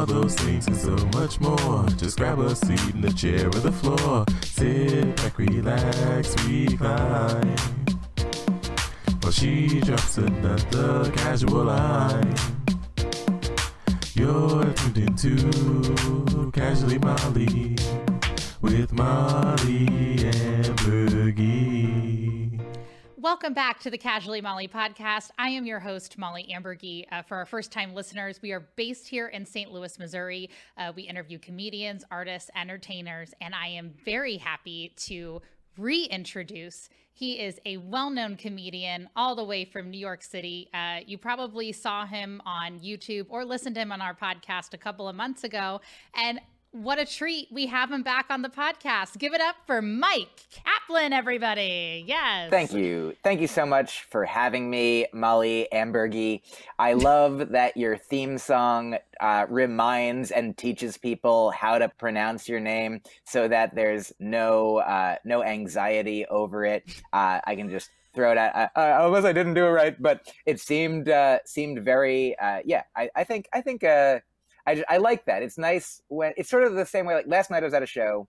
all those things and so much more. Just grab a seat in the chair or the floor. Sit back, relax, recline. While she drops another casual line. You're tuned into Casually Molly with Molly and Bergie. Welcome back to the Casually Molly podcast. I am your host, Molly Ambergy. Uh, for our first time listeners, we are based here in St. Louis, Missouri. Uh, we interview comedians, artists, entertainers, and I am very happy to reintroduce. He is a well known comedian all the way from New York City. Uh, you probably saw him on YouTube or listened to him on our podcast a couple of months ago. And what a treat. We have him back on the podcast. Give it up for Myq Kaplan, everybody. Yes. Thank you. Thank you so much for having me, Molly Ambergy. I love that your theme song uh, reminds and teaches people how to pronounce your name so that there's no uh, no anxiety over it. Uh, I can just throw it out. Uh, unless I didn't do it right, but it seemed uh, seemed very uh, yeah. I, I think I think uh, I, just, I like that. It's nice when it's sort of the same way. Like last night, I was at a show,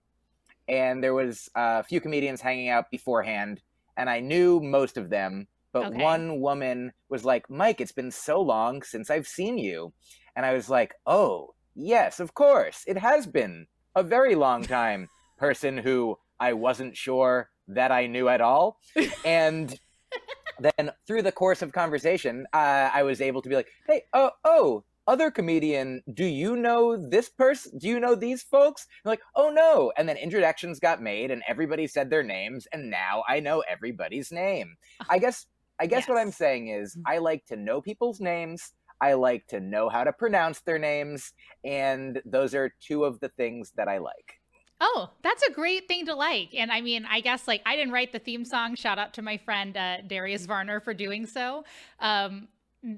and there was a few comedians hanging out beforehand, and I knew most of them. But Okay. one woman was like, "Myq, it's been so long since I've seen you," and I was like, "Oh, yes, of course, it has been a very long time." Person who I wasn't sure that I knew at all, and then through the course of conversation, uh, I was able to be like, "Hey, oh, oh, other comedian, do you know this person? Do you know these folks?" And like, "Oh no!" And then introductions got made, and everybody said their names, and now I know everybody's name. I guess, I guess what I'm saying is, I like to know people's names. I like to know how to pronounce their names, and those are two of the things that I like. Oh, that's a great thing to like. And I mean, I guess like I didn't write the theme song. Shout out to my friend uh, Darius Varner for doing so. Um,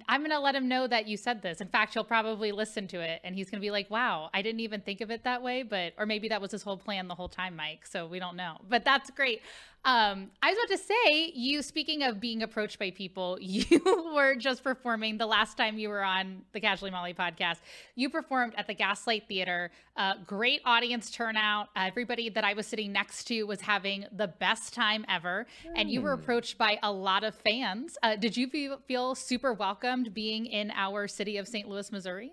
I'm going to let him know that you said this. In fact, he'll probably listen to it and he's going to be like, wow, I didn't even think of it that way. But, or maybe that was his whole plan the whole time, Myq. So we don't know. But that's great. Um, I was about to say, you, speaking of being approached by people, you were just performing the last time you were on the Casually Molly podcast. You performed at the Gaslight Theater. Uh, great audience turnout. Everybody that I was sitting next to was having the best time ever. And you were approached by a lot of fans. Uh, did you feel, feel super welcomed being in our city of St. Louis, Missouri?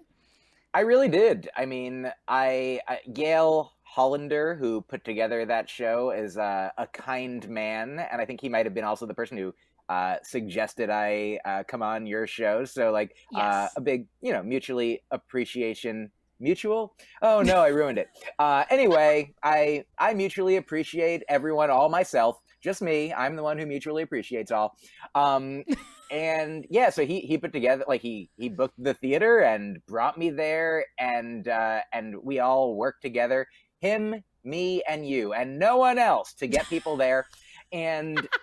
I really did. I mean, I, I Gail Hollander, who put together that show, is uh, a kind man, and I think he might have been also the person who uh, suggested I uh, come on your show. So, like, uh, Yes. a big, you know, mutually appreciation. Mutual? Oh no, I ruined it. Uh, anyway, I I mutually appreciate everyone, all myself, just me. I'm the one who mutually appreciates all. Um, and yeah, so he he put together like he he booked the theater and brought me there, and uh, and we all worked together, him, me, and you, and no one else to get people there, and.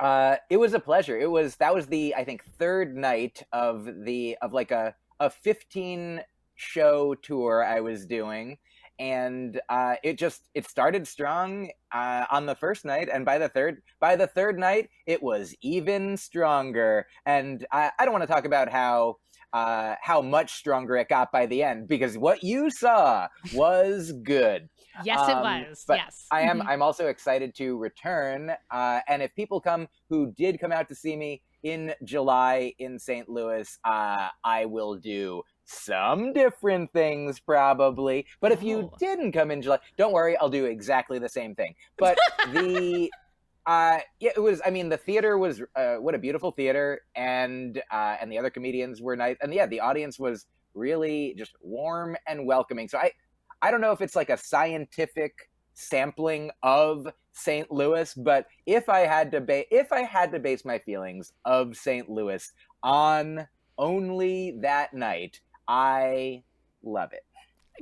Uh, it was a pleasure. It was that was the I think third night of the of like a a 15 show tour I was doing, and uh, it just it started strong uh, on the first night, and by the third by the third night it was even stronger. And I, I don't want to talk about how uh, how much stronger it got by the end because what you saw was good. Yes, it Um, was. but yes. I am. Mhm. I'm also excited to return. Uh, and if people come who did come out to see me in July in St. Louis, uh, I will do some different things probably. But if you Oh. didn't come in July, don't worry. I'll do exactly the same thing. But the. Uh, yeah, it was. I mean, the theater was uh, what a beautiful theater, and uh, and the other comedians were nice, and yeah, the audience was really just warm and welcoming. So I, I don't know if it's like a scientific sampling of St. Louis, but if I had to ba- if I had to base my feelings of St. Louis on only that night, I love it.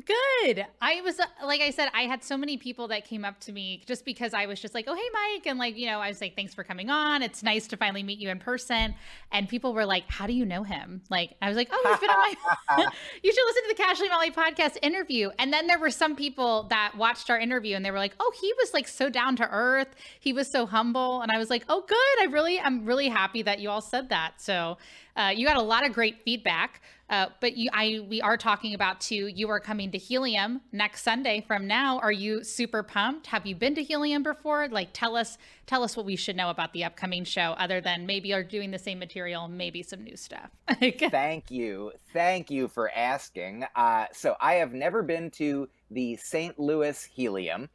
Good. I was uh, like I said, I had so many people that came up to me just because I was just like, "Oh, hey, Myq," and like you know, I was like, "Thanks for coming on. It's nice to finally meet you in person." And people were like, "How do you know him?" Like I was like, "Oh, he's been on my. you should listen to the Casually Molly podcast interview." And then there were some people that watched our interview and they were like, "Oh, he was like so down to earth. He was so humble." And I was like, "Oh, good. I really, I'm really happy that you all said that." So. Uh, you got a lot of great feedback, uh, but you, I, we are talking about too. You are coming to Helium next Sunday from now. Are you super pumped? Have you been to Helium before? Like, tell us, tell us what we should know about the upcoming show, other than maybe you're doing the same material, maybe some new stuff. Thank you, thank you for asking. Uh, so I have never been to the St. Louis Helium.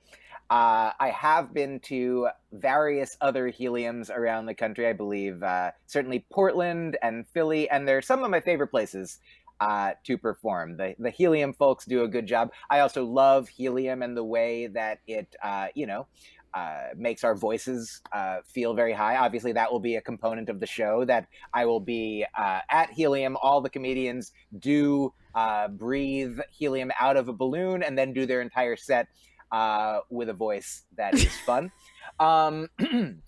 Uh, I have been to various other heliums around the country. I believe uh, certainly Portland and Philly, and they're some of my favorite places uh, to perform. The the helium folks do a good job. I also love helium and the way that it, uh, you know. Uh, makes our voices uh, feel very high. Obviously, that will be a component of the show that I will be at Helium. All the comedians do breathe helium out of a balloon and then do their entire set uh, with a voice that is fun. um,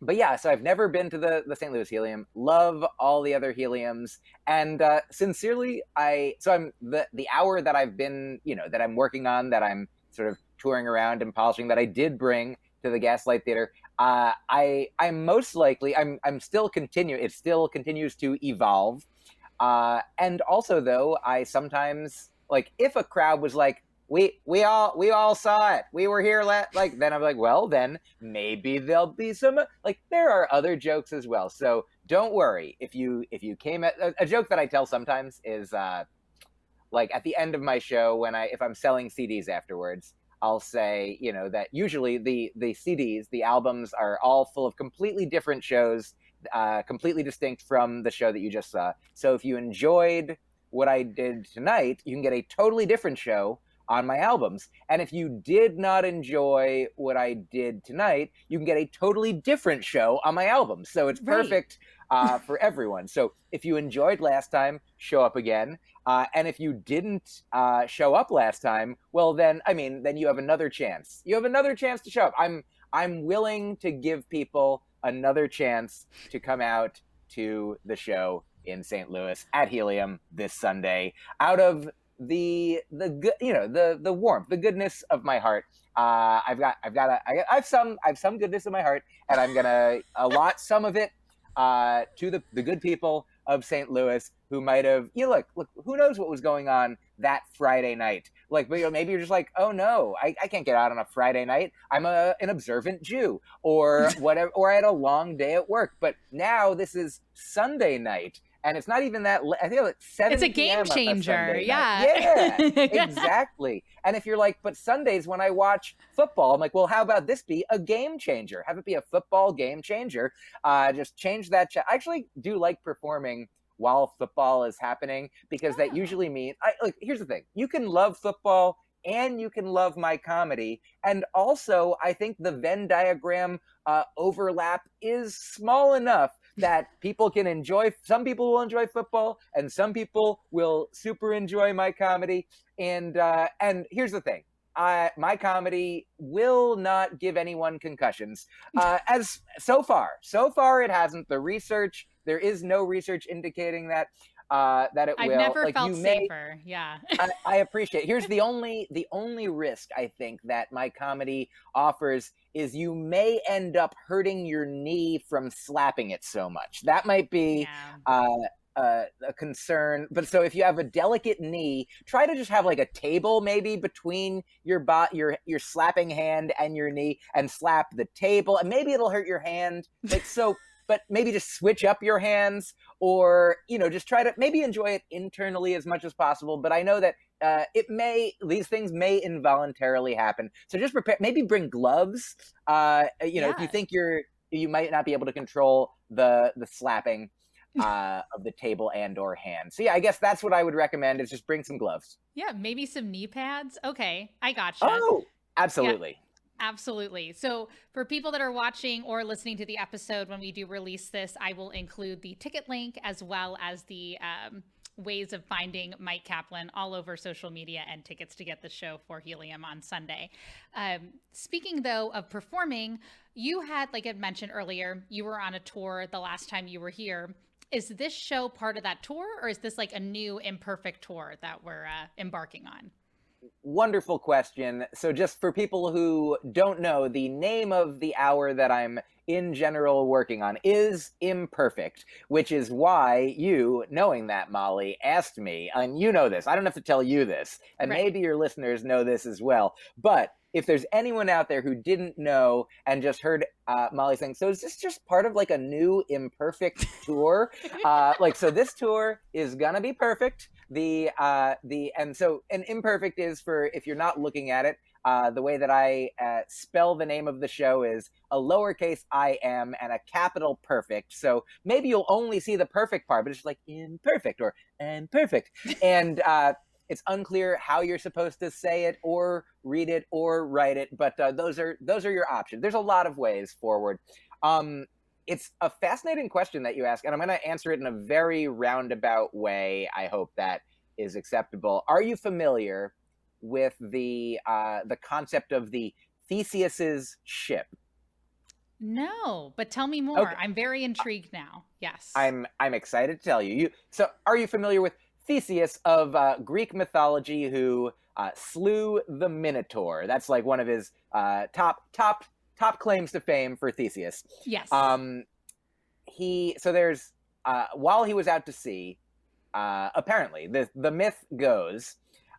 but yeah, so I've never been to the the St. Louis Helium. Love all the other heliums, and uh, sincerely, I so I'm the the hour that I've been, you know, that I'm working on, that I'm sort of touring around and polishing, that I did bring to the Gaslight Theater. Uh, I I'm most likely I'm I'm still continue. It still continues to evolve, uh, and also though I sometimes like if a crowd was like, we we all we all saw it. We were here. Like then I'm like, well, then maybe there'll be some like there are other jokes as well. So don't worry if you if you came at a, a joke that I tell sometimes is uh, like at the end of my show when I if I'm selling CDs afterwards. I'll say, you know, that usually the the CDs, the albums are all full of completely different shows, uh, completely distinct from the show that you just saw. So if you enjoyed what I did tonight, you can get a totally different show on my albums. And if you did not enjoy what I did tonight, you can get a totally different show on my album. So it's perfect right. uh, for everyone. So if you enjoyed last time, show up again. Uh, and if you didn't uh, show up last time, well, then I mean, then you have another chance. You have another chance to show up. I'm I'm willing to give people another chance to come out to the show in St. Louis at Helium this Sunday out of the the good you know the the warmth the goodness of my heart. Uh, I've got I've got a, I, I've some I've some goodness in my heart and I'm gonna allot some of it uh, to the the good people of St. Louis who might have you know, look look who knows what was going on that Friday night? Like but you know, maybe you're just like oh no I, I can't get out on a Friday night. I'm a an observant Jew or whatever or I had a long day at work. But now this is Sunday night and it's not even that. I think it's seven. It's a game changer. A yeah. Yeah, exactly. And if you're like, but Sundays when I watch football, I'm like, well, how about this be a game changer? Have it be a football game changer. Uh, just change that. I actually do like performing while football is happening because that usually means. I like. Here's the thing: you can love football and you can love my comedy. And also, I think the Venn diagram uh, overlap is small enough that people can enjoy. Some people will enjoy football, and some people will super enjoy my comedy. And uh, and here's the thing. Uh, my comedy will not give anyone concussions. Uh, as so far, so far it hasn't. The research, there is no research indicating that uh, that it I've will. I've never like, felt you may, safer. Yeah. I, I appreciate. Here's the only the only risk I think that my comedy offers is you may end up hurting your knee from slapping it so much. That might be. Yeah. Uh, uh, a concern. But so if you have a delicate knee, try to just have like a table maybe between your bot your your slapping hand and your knee and slap the table and maybe it'll hurt your hand. Like so but maybe just switch up your hands or you know just try to maybe enjoy it internally as much as possible but i know that uh, it may these things may involuntarily happen. So just prepare maybe bring gloves uh, you know yeah. if you think you're you might not be able to control the the slapping uh, of the table and or hand. So yeah i guess that's what i would recommend is just bring some gloves. Yeah maybe some knee pads. Okay i gotcha. Oh absolutely. yeah. Absolutely. So, for people that are watching or listening to the episode when we do release this, I will include the ticket link as well as the um, ways of finding Myq Kaplan all over social media and tickets to get the show for Helium on Sunday. Um, speaking though of performing, you had, like I mentioned earlier, you were on a tour the last time you were here. Is this show part of that tour, or is this like a new imperfect tour that we're uh, embarking on? Wonderful question. So, just for people who don't know, the name of the hour that I'm in general working on is imperfect, which is why you, knowing that, Molly, asked me, and you know this, I don't have to tell you this, and Right. maybe your listeners know this as well, but if there's anyone out there who didn't know and just heard uh, Molly saying, so is this just part of like a new imperfect tour? uh, like, so this tour is gonna be perfect. The uh, the and so an imperfect is for if you're not looking at it. Uh, the way that I uh, spell the name of the show is a lowercase I am and a capital perfect. So maybe you'll only see the perfect part, but it's just like imperfect or imperfect. and uh, it's unclear how you're supposed to say it or read it or write it, but uh, those are those are your options. There's a lot of ways forward. Um, it's a fascinating question that you ask, and I'm going to answer it in a very roundabout way. I hope that is acceptable. Are you familiar with the uh, the concept of the Theseus's ship? No, but tell me more. Okay. I'm very intrigued now. Yes. I'm I'm excited to tell you. You so are you familiar with Theseus of uh, Greek mythology who uh, slew the Minotaur? That's like one of his uh, top top top claims to fame for Theseus. Yes. Um, he so there's uh, while he was out to sea, uh, apparently the the myth goes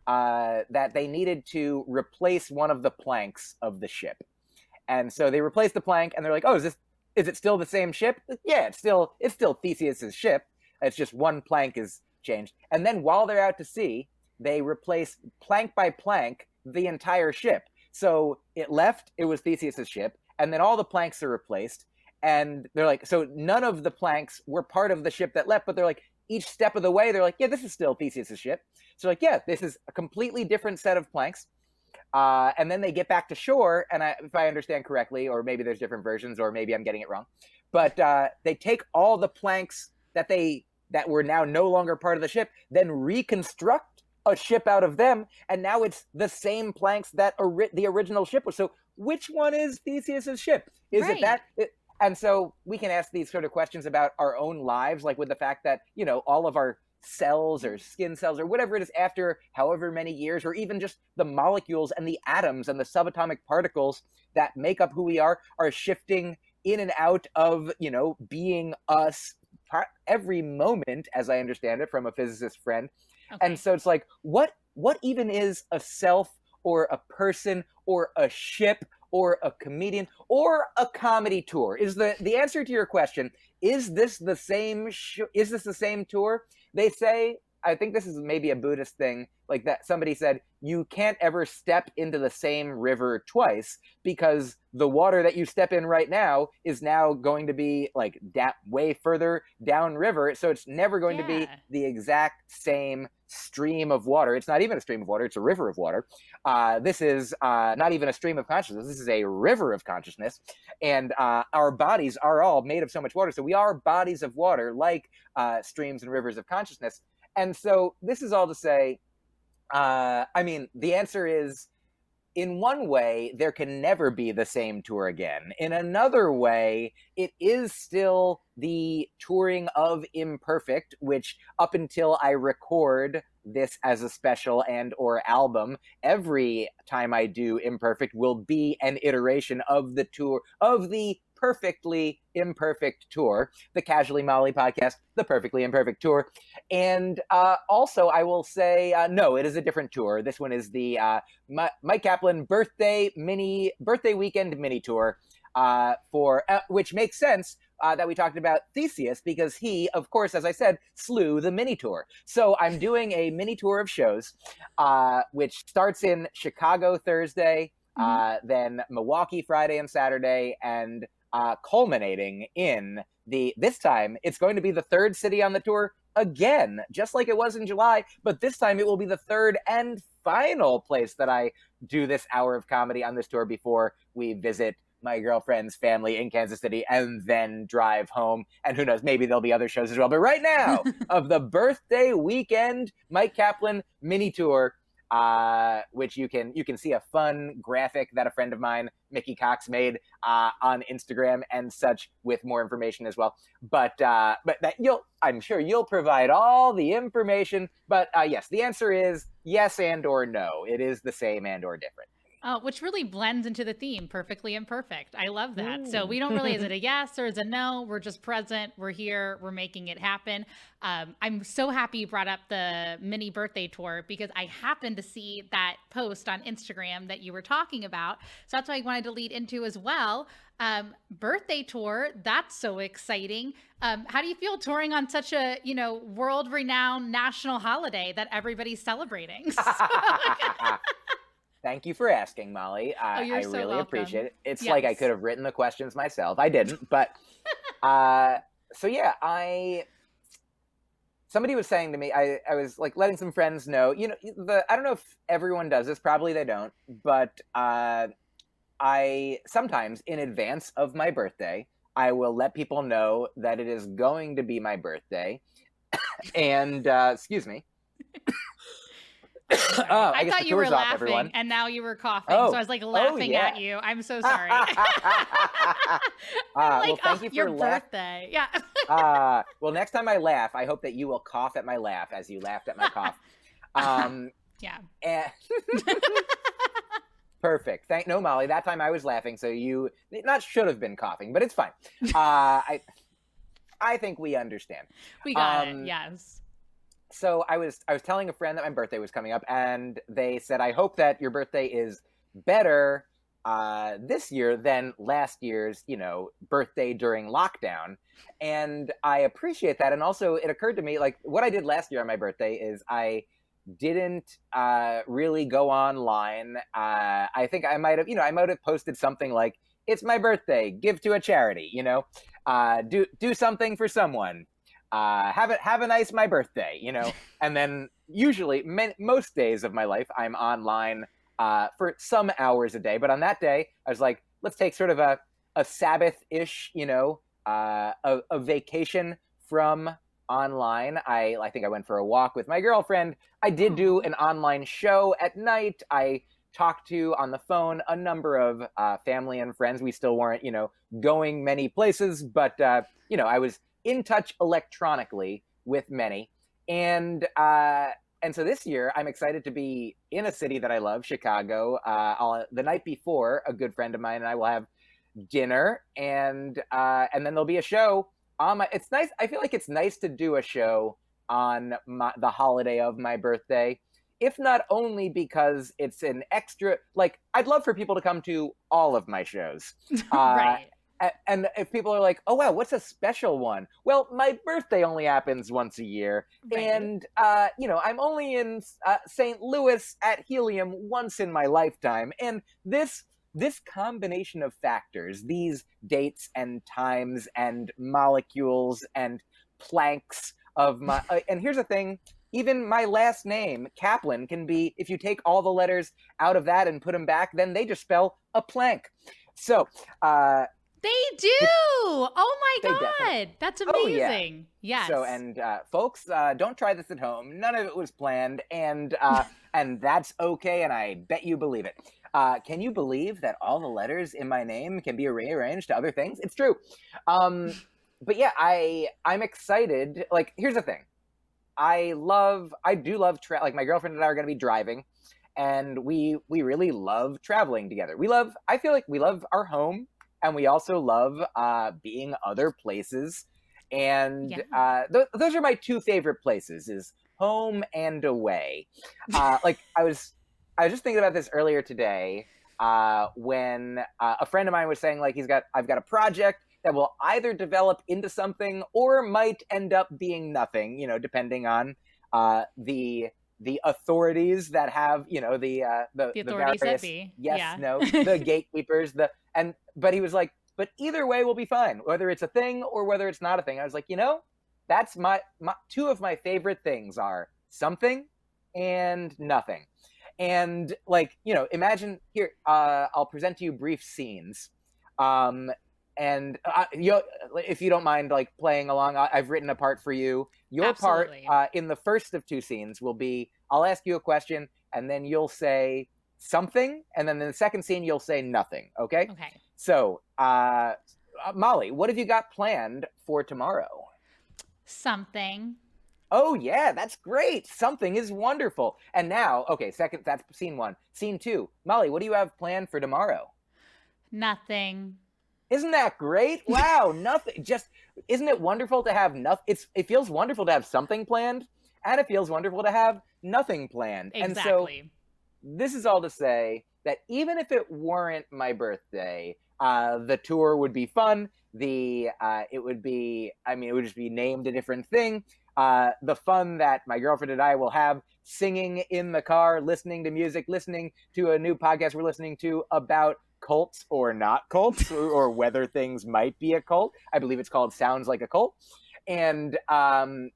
uh, that they needed to replace one of the planks of the ship, and so they replaced the plank, and they're like, "Oh, is this is it still the same ship? Yeah, it's still it's still Theseus's ship. It's just one plank is changed." And then while they're out to sea, they replace plank by plank the entire ship. So it left, it was Theseus's ship, and then all the planks are replaced. And they're like, so none of the planks were part of the ship that left, but they're like, each step of the way, they're like, yeah, this is still Theseus's ship. So like, yeah, this is a completely different set of planks. Uh, and then they get back to shore, and I, if I understand correctly, or maybe there's different versions, or maybe I'm getting it wrong, but uh, they take all the planks that they that were now no longer part of the ship, then reconstruct a ship out of them, and now it's the same planks that ori- the original ship was. So which one is Theseus's ship? Is Right. it that? It, and so we can ask these sort of questions about our own lives, like with the fact that you know all of our cells or skin cells or whatever it is after however many years, or even just the molecules and the atoms and the subatomic particles that make up who we are, are shifting in and out of you know being us every moment, as I understand it from a physicist friend. okay. And so it's like, what what even is a self or a person or a ship or a comedian or a comedy tour? Is the the answer to your question? Is this the same? Sh- is this the same tour? They say. I think this is maybe a Buddhist thing, like that. Somebody said you can't ever step into the same river twice because the water that you step in right now is now going to be like that way further downriver, so it's never going to be the exact same stream of water. It's not even a stream of water; it's a river of water. Uh, this is uh, not even a stream of consciousness. This is a river of consciousness, and uh, our bodies are all made of so much water. So we are bodies of water, like uh, streams and rivers of consciousness. And so this is all to say, uh, I mean, the answer is. In one way, there can never be the same tour again. In another way, it is still the touring of imperfect, which up until I record this as a special and or album every time i do imperfect will be an iteration of the tour of the perfectly imperfect tour the casually molly podcast the perfectly imperfect tour. And uh, also i will say uh, no it is a different tour. This one is the uh, Mi- myq kaplan birthday mini birthday weekend mini tour uh, for uh, which makes sense uh, that we talked about Theseus because he, of course, as I said, slew the mini tour. So I'm doing a mini tour of shows, uh, which starts in Chicago Thursday, uh, then Milwaukee Friday and Saturday, and uh, culminating in the this time it's going to be the third city on the tour again, just like it was in July, but this time it will be the third and final place that I do this hour of comedy on this tour before we visit my girlfriend's family in Kansas City and then drive home. And who knows, maybe there'll be other shows as well. But right now, of the birthday weekend Myq Kaplan mini tour, uh, which you can you can see a fun graphic that a friend of mine, Mickey Cox, made uh, on Instagram and such with more information as well. But uh, but that you'll I'm sure you'll provide all the information. But uh, yes, the answer is yes and or no. It is the same and or different. Oh, which really blends into the theme perfectly imperfect. I love that. So we don't really, is it a yes or is it a no? We're just present. We're here. We're making it happen. Um, I'm so happy you brought up the mini birthday tour because I happened to see that post on Instagram that you were talking about. So that's why I wanted to lead into as well. Um, birthday tour, that's so exciting. Um, how do you feel touring on such a, you know, world renowned national holiday that everybody's celebrating? Thank you for asking, Molly. I, oh, I so really welcome. appreciate it. It's yes. like I could have written the questions myself. I didn't, but uh, so yeah, I. Somebody was saying to me, I, I was like letting some friends know. You know, the I don't know if everyone does this. Probably they don't, but uh, I sometimes in advance of my birthday, I will let people know that it is going to be my birthday, and uh, excuse me. oh, I, I, thought you were off, laughing everyone. and now you were coughing. Oh. So I was like laughing yeah. at you. I'm so sorry. uh, like, well, thank "Oh, you for your laugh- birthday. Yeah. uh, well, next time I laugh, I hope that you will cough at my laugh as you laughed at my cough. Um, yeah. and- Perfect. Thank no, Molly. That time I was laughing, so you not should have been coughing, but it's fine. Uh, I I think we understand. We got Um, it. Yes. So I was I was telling a friend that my birthday was coming up, and they said, "I hope that your birthday is better uh, this year than last year's, you know, birthday during lockdown." And I appreciate that. And also, it occurred to me, like what I did last year on my birthday is I didn't uh, really go online. Uh, I think I might have, you know, I might have posted something like, "It's my birthday, give to a charity," you know, uh, do do something for someone uh, have it have a nice my birthday, you know, and then usually men, most days of my life I'm online uh, for some hours a day, but on that day I was like, let's take sort of a a Sabbath ish, you know, uh, a, a vacation from online. I I think I went for a walk with my girlfriend. I did do an online show at night. I talked to on the phone a number of uh, family and friends. We still weren't, you know, going many places, but uh, you know, I was in touch electronically with many, and uh, and so this year I'm excited to be in a city that I love, Chicago. Uh, I'll, the night before, a good friend of mine and I will have dinner, and uh, and then there'll be a show on my. It's nice. I feel like it's nice to do a show on my, the holiday of my birthday. If not only because it's an extra, like I'd love for people to come to all of my shows. Uh, right. And if people are like, "Oh wow, what's a special one?" Well, my birthday only happens once a year, Right. and uh, you know, I'm only in uh, St. Louis at Helium once in my lifetime, and this this combination of factors, these dates and times and molecules and planks of my, uh, and here's the thing. Even my last name, Kaplan, can be, if you take all the letters out of that and put them back, then they just spell a plank. So, uh, They do. Oh my god, that's Oh, yeah. Yes. So, and uh, folks, uh, don't try this at home. None of it was planned, and uh, and that's okay. And I bet you believe it. Uh, can you believe that all the letters in my name can be rearranged to other things? It's true. Um, but yeah, I I'm excited. Like, here's the thing. I love. I do love. Tra- like, my girlfriend and I are going to be driving, and we we really love traveling together. We love. I feel like we love our home, and we also love uh, being other places and Yeah. uh, th- those are my two favorite places is home and away uh, like i was i was just thinking about this earlier today uh, when uh, a friend of mine was saying like he's got i've got a project that will either develop into something or might end up being nothing you know depending on uh, the the authorities that have you know the uh, the, the the authorities various yes yeah. no the gatekeepers the and but he was like but either way we'll be fine whether it's a thing or whether it's not a thing. I was like you know that's my, my two of my favorite things are something and nothing. And like you know imagine here uh, i'll present to you brief scenes. Um and uh, you, if you don't mind like playing along I- i've written a part for you your Absolutely. part uh, in the first of two scenes will be i'll ask you a question and then you'll say something and then in the second scene you'll say nothing okay Okay. so uh, uh, molly what have you got planned for tomorrow Something. Oh yeah, that's great. Something is wonderful. And now, okay, second that's scene 1. Scene 2. Molly, what do you have planned for tomorrow? Nothing. Isn't that great? Wow, nothing. Just isn't it wonderful to have nothing? It's it feels wonderful to have something planned, and it feels wonderful to have nothing planned. Exactly. And so this is all to say that even if it weren't my birthday, uh, the tour would be fun. The uh, it would be, I mean, it would just be named a different thing. Uh, the fun that my girlfriend and I will have singing in the car, listening to music, listening to a new podcast we're listening to about cults or not cults, or, or whether things might be a cult. I believe it's called Sounds Like a Cult. And um,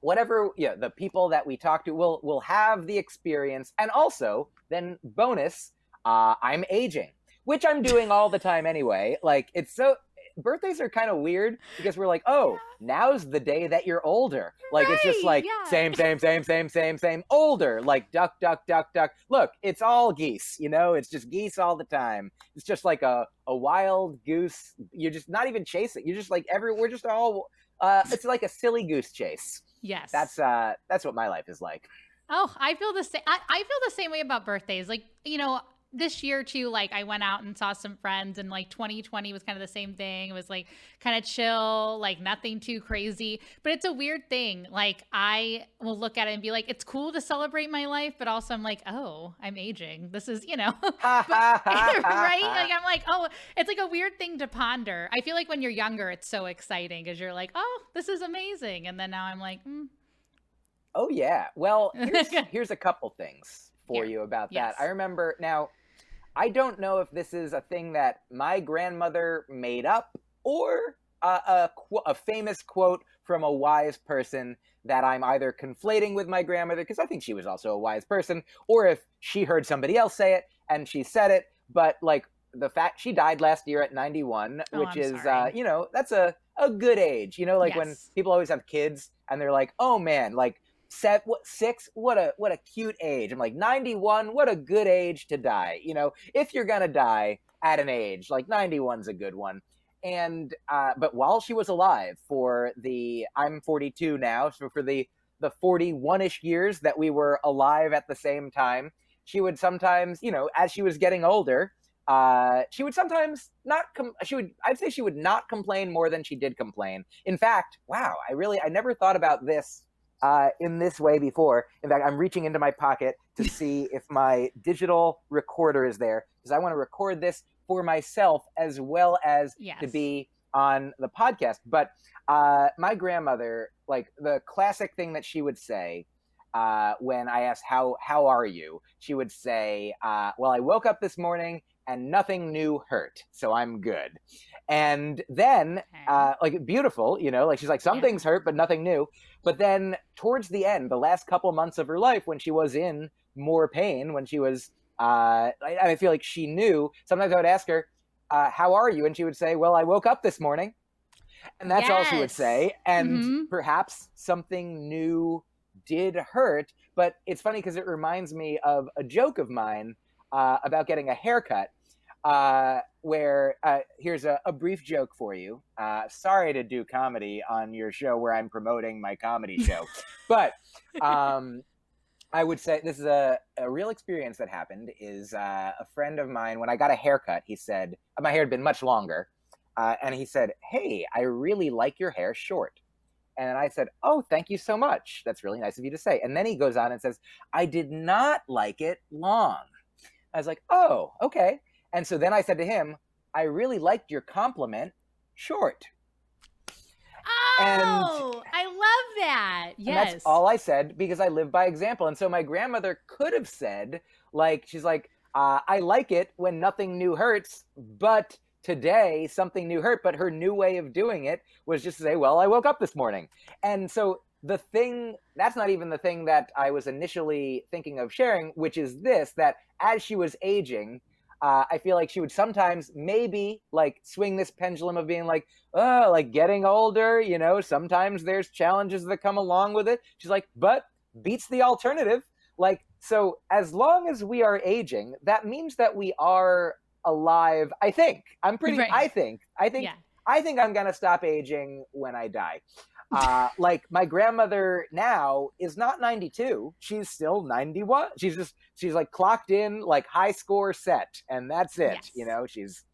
whatever yeah the people that we talk to will will have the experience and also then bonus uh i'm aging which i'm doing all the time anyway like it's so birthdays are kind of weird because we're like oh now's the day that you're older like it's just like yeah. same same same same same same older like duck duck duck duck look it's all geese you know it's just geese all the time it's just like a a wild goose you're just not even chasing you're just like every we're just all uh it's like a silly goose chase Yes. that's uh that's what my life is like. Oh, I feel the same. I, I feel the same way about birthdays. Like, you know, this year too, like I went out and saw some friends, and like 2020 was kind of the same thing. It was like kind of chill, like nothing too crazy. But it's a weird thing. Like, I will look at it and be like, it's cool to celebrate my life, but also I'm like, oh, I'm aging. This is, you know, right? Like, I'm like, oh, it's like a weird thing to ponder. I feel like when you're younger, it's so exciting because you're like, oh, this is amazing. And then now I'm like, mm, oh yeah. Well, here's, here's a couple things for Here. you about Yes. that. I remember now. I don't know if this is a thing that my grandmother made up or uh, a qu- a famous quote from a wise person that I'm either conflating with my grandmother because I think she was also a wise person, or if she heard somebody else say it and she said it. But like the fact she died last year at 91, Oh, which I'm is uh, you know that's a a good age. You know, like when people always have kids and they're like, oh man, like set what six? What a what a cute age. I'm like 91 what a good age to die. You know if you're gonna die at an age like 91's a good one. And uh but while she was alive for the i'm 42 now so for the the 41ish years that we were alive at the same time she would sometimes you know as she was getting older uh, she would sometimes not com- she would i'd say she would not complain more than she did complain. In fact wow i really i never thought about this uh, in this way before. In fact, I'm reaching into my pocket to see if my digital recorder is there because I want to record this for myself as well as to be on the podcast. But uh, my grandmother, like the classic thing that she would say uh, when I asked how how are you, she would say, uh, "Well, I woke up this morning and nothing new hurt, so I'm good." And then, Okay. uh, like beautiful, you know, like she's like some Yeah. things hurt, but nothing new. But then towards the end, the last couple months of her life, when she was in more pain, when she was, uh, I, I feel like she knew. Sometimes I would ask her, uh, "How are you?" and she would say, "Well, I woke up this morning," and that's all she would say. And Mhm. perhaps something new did hurt. But it's funny because it reminds me of a joke of mine uh, about getting a haircut. Uh, where uh, here's a, a brief joke for you. Uh, sorry to do comedy on your show where I'm promoting my comedy show, but um, I would say this is a, a real experience that happened. Is uh, a friend of mine when I got a haircut, he said my hair had been much longer, uh, and he said, "Hey, I really like your hair short." And I said, "Oh, thank you so much. That's really nice of you to say." And then he goes on and says, "I did not like it long." I was like, "Oh, okay." And so then I said to him, "I really liked your compliment short." And- Oh, I love that. And Yes. that's all I said because I live by example. And so my grandmother could have said, like, she's like, uh, I like it when nothing new hurts, but today something new hurt. But her new way of doing it was just to say, well, I woke up this morning. And so the thing, that's not even the thing that I was initially thinking of sharing, which is this that as she was aging, uh, I feel like she would sometimes maybe like swing this pendulum of being like, oh, like getting older, you know, sometimes there's challenges that come along with it. She's like, but beats the alternative. Like, so as long as we are aging, that means that we are alive. I think. I'm pretty, Right. I think, I think, yeah. I think I'm going to stop aging when I die. Uh, like my grandmother now is not 92; she's still 91. She's just she's like clocked in like high score set, and that's it. Yes. You know, she's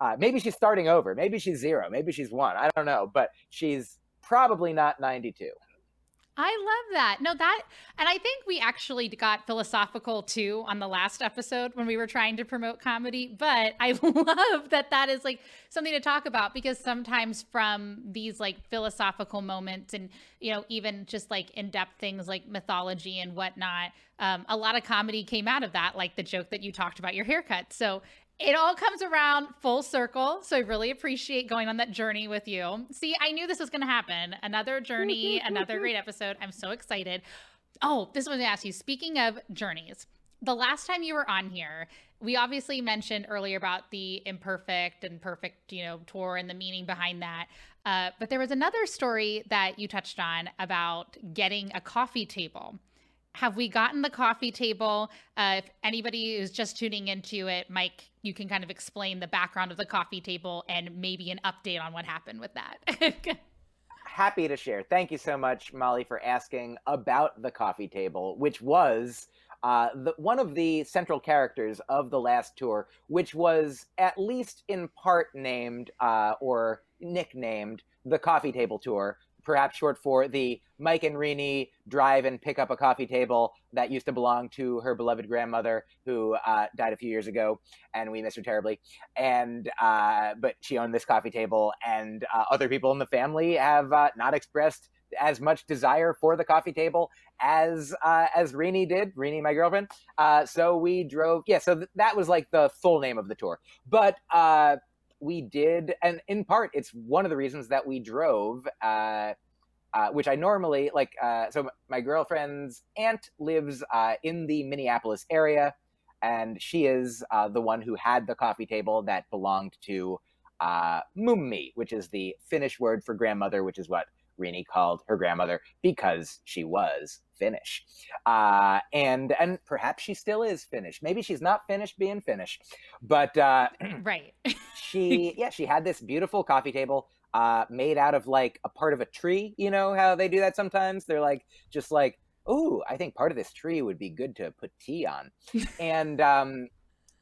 uh, maybe she's starting over, maybe she's zero, maybe she's one. I don't know, but she's probably not 92. I love that. No, that, and I think we actually got philosophical too on the last episode when we were trying to promote comedy. But I love that that is like something to talk about because sometimes from these like philosophical moments and, you know, even just like in depth things like mythology and whatnot, um, a lot of comedy came out of that, like the joke that you talked about your haircut. So it all comes around full circle. So I really appreciate going on that journey with you. See, I knew this was going to happen. Another journey, another great episode. I'm so excited. Oh, this was to ask you. Speaking of journeys, the last time you were on here, we obviously mentioned earlier about the imperfect and perfect, you know, tour and the meaning behind that. Uh, but there was another story that you touched on about getting a coffee table have we gotten the coffee table? Uh, if anybody is just tuning into it, Myq, you can kind of explain the background of the coffee table and maybe an update on what happened with that. Happy to share. Thank you so much, Molly, for asking about the coffee table, which was uh, the, one of the central characters of the last tour, which was at least in part named uh, or nicknamed the Coffee Table Tour, perhaps short for the Myq and Rini drive and pick up a coffee table that used to belong to her beloved grandmother who uh, died a few years ago, and we miss her terribly. And uh, but she owned this coffee table, and uh, other people in the family have uh, not expressed as much desire for the coffee table as uh, as Rini did, Rini, my girlfriend. Uh, so we drove. Yeah, so th- that was like the full name of the tour, but we did, and in part, it's one of the reasons that we drove. Uh, uh, which I normally like. Uh, so my girlfriend's aunt lives uh, in the Minneapolis area, and she is uh, the one who had the coffee table that belonged to uh, mummi, which is the Finnish word for grandmother, which is what Rini called her grandmother because she was Finnish, uh, and and perhaps she still is Finnish. Maybe she's not finished being Finnish, but right. she yeah she had this beautiful coffee table uh, made out of like a part of a tree. You know how they do that sometimes? They're like just like, oh, I think part of this tree would be good to put tea on, and um,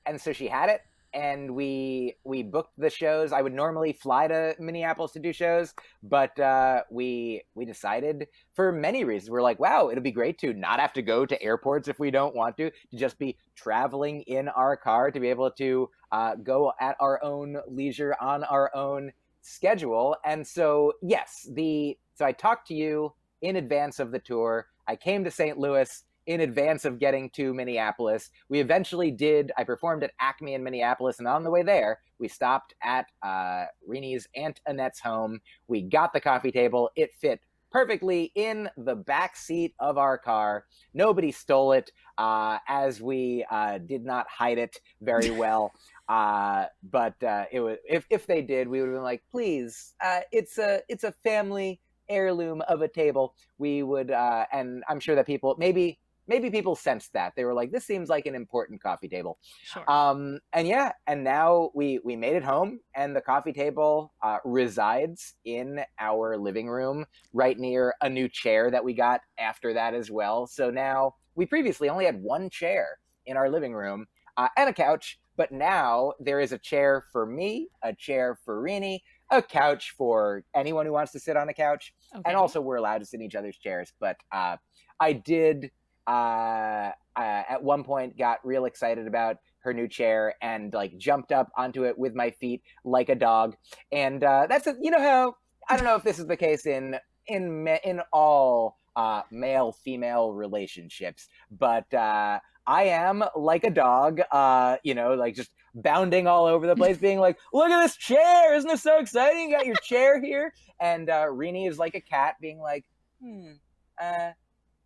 and so she had it, and we we booked the shows. I would normally fly to Minneapolis to do shows, but uh, we we decided for many reasons. We're like, wow, it'd be great to not have to go to airports if we don't want to, to just be traveling in our car to be able to uh, go at our own leisure on our own schedule. And so, yes, the so I talked to you in advance of the tour. I came to St. Louis in advance of getting to Minneapolis. We eventually did. I performed at Acme in Minneapolis, and on the way there, we stopped at uh, Rini's Aunt Annette's home. We got the coffee table. It fit perfectly in the back seat of our car. Nobody stole it, uh, as we uh, did not hide it very well. Uh, but uh, it was if if they did, we would have been like, please, uh, it's a it's a family heirloom of a table. We would, uh, and I'm sure that people maybe maybe people sensed that they were like, this seems like an important coffee table. Sure. Um, and yeah, and now we we made it home, and the coffee table uh, resides in our living room, right near a new chair that we got after that as well. So now we previously only had one chair in our living room uh, and a couch, but now there is a chair for me, a chair for Rini, a couch for anyone who wants to sit on a couch, Okay. and also we're allowed to sit in each other's chairs. But uh, I did uh, uh, at one point got real excited about her new chair and like jumped up onto it with my feet like a dog. And uh, that's a, you know how I don't know if this is the case in in in all uh, male female relationships, but uh, I am like a dog. Uh, you know, like just bounding all over the place, being like, "Look at this chair! Isn't this so exciting? You got your chair here." And uh, Rini is like a cat, being like, "Hmm, uh,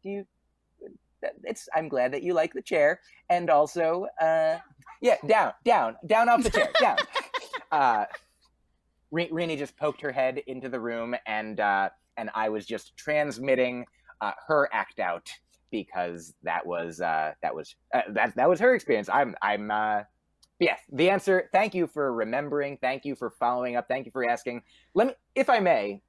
do you?" It's. I'm glad that you like the chair, and also, uh, yeah, down, down, down off the chair, down. uh, Rini just poked her head into the room, and uh, and I was just transmitting uh, her act out because that was uh, that was uh, that that was her experience. I'm I'm uh, yes. The answer. Thank you for remembering. Thank you for following up. Thank you for asking. Let me, if I may,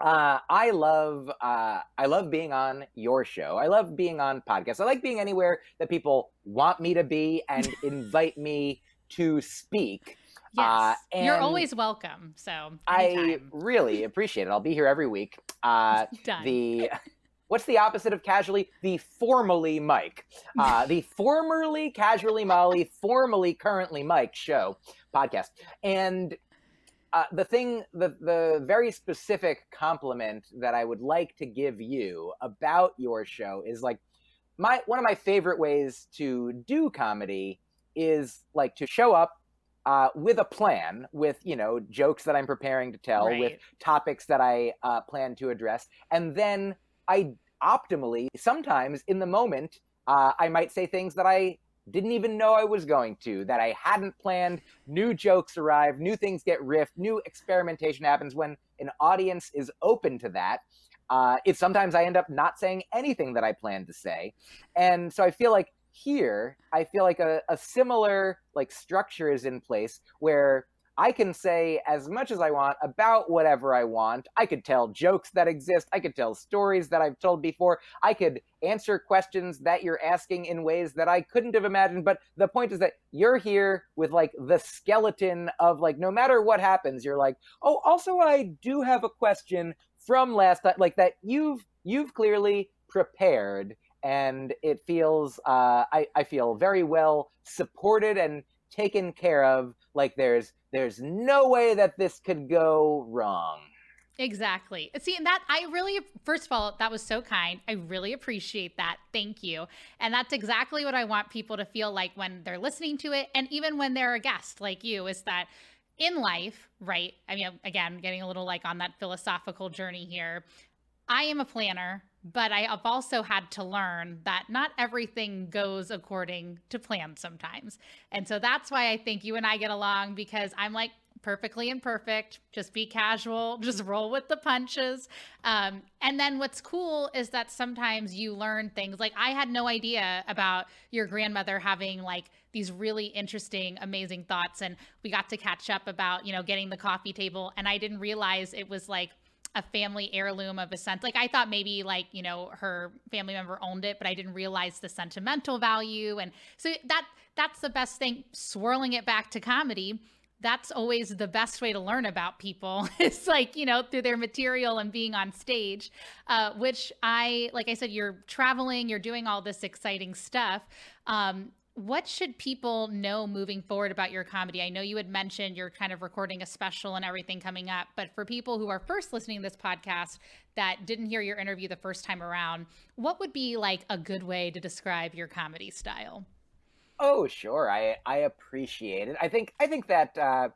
Uh, I love uh, I love being on your show. I love being on podcasts. I like being anywhere that people want me to be and invite me to speak. Uh, yes, uh, you're always welcome. So anytime. I really appreciate it. I'll be here every week. Uh, Done. The what's the opposite of casually? The formally Myq, uh, the formerly casually Molly, formerly currently Myq show podcast, and uh, the thing, the the very specific compliment that I would like to give you about your show is like my one of my favorite ways to do comedy is like to show up uh, with a plan, with you know jokes that I'm preparing to tell, right. with topics that I uh, plan to address, and then I optimally sometimes in the moment uh, I might say things that I didn't even know I was going to, that I hadn't planned. New jokes arrive, new things get riffed, new experimentation happens when an audience is open to that. Uh, it sometimes I end up not saying anything that I planned to say, and so I feel like here I feel like a, a similar like structure is in place where I can say as much as I want about whatever I want. I could tell jokes that exist. I could tell stories that I've told before. I could answer questions that you're asking in ways that I couldn't have imagined. But the point is that you're here with like the skeleton of like, no matter what happens, you're like, oh, also, I do have a question from last time, like that you've, you've clearly prepared and it feels uh, I, I feel very well supported and taken care of like there's there's no way that this could go wrong Exactly. See, and that I really, first of all, that was so kind. I really appreciate that. Thank you. And that's exactly what I want people to feel like when they're listening to it. And even when they're a guest like you, is that in life, right? I mean, again, getting a little like on that philosophical journey here. I am a planner but I have also had to learn that not everything goes according to plan sometimes. And so that's why I think you and I get along because I'm like perfectly imperfect, just be casual, just roll with the punches. Um, and then what's cool is that sometimes you learn things like I had no idea about your grandmother having like these really interesting, amazing thoughts. And we got to catch up about, you know, getting the coffee table. And I didn't realize it was like, a family heirloom of a sense. Like I thought maybe like, you know, her family member owned it, but I didn't realize the sentimental value. And so that that's the best thing. Swirling it back to comedy, that's always the best way to learn about people. it's like, you know, through their material and being on stage, uh, which I, like I said, you're traveling, you're doing all this exciting stuff. Um, what should people know moving forward about your comedy? I know you had mentioned you're kind of recording a special and everything coming up, but for people who are first listening to this podcast that didn't hear your interview the first time around, what would be like a good way to describe your comedy style? Oh, sure. I I appreciate it. I think I think that uh,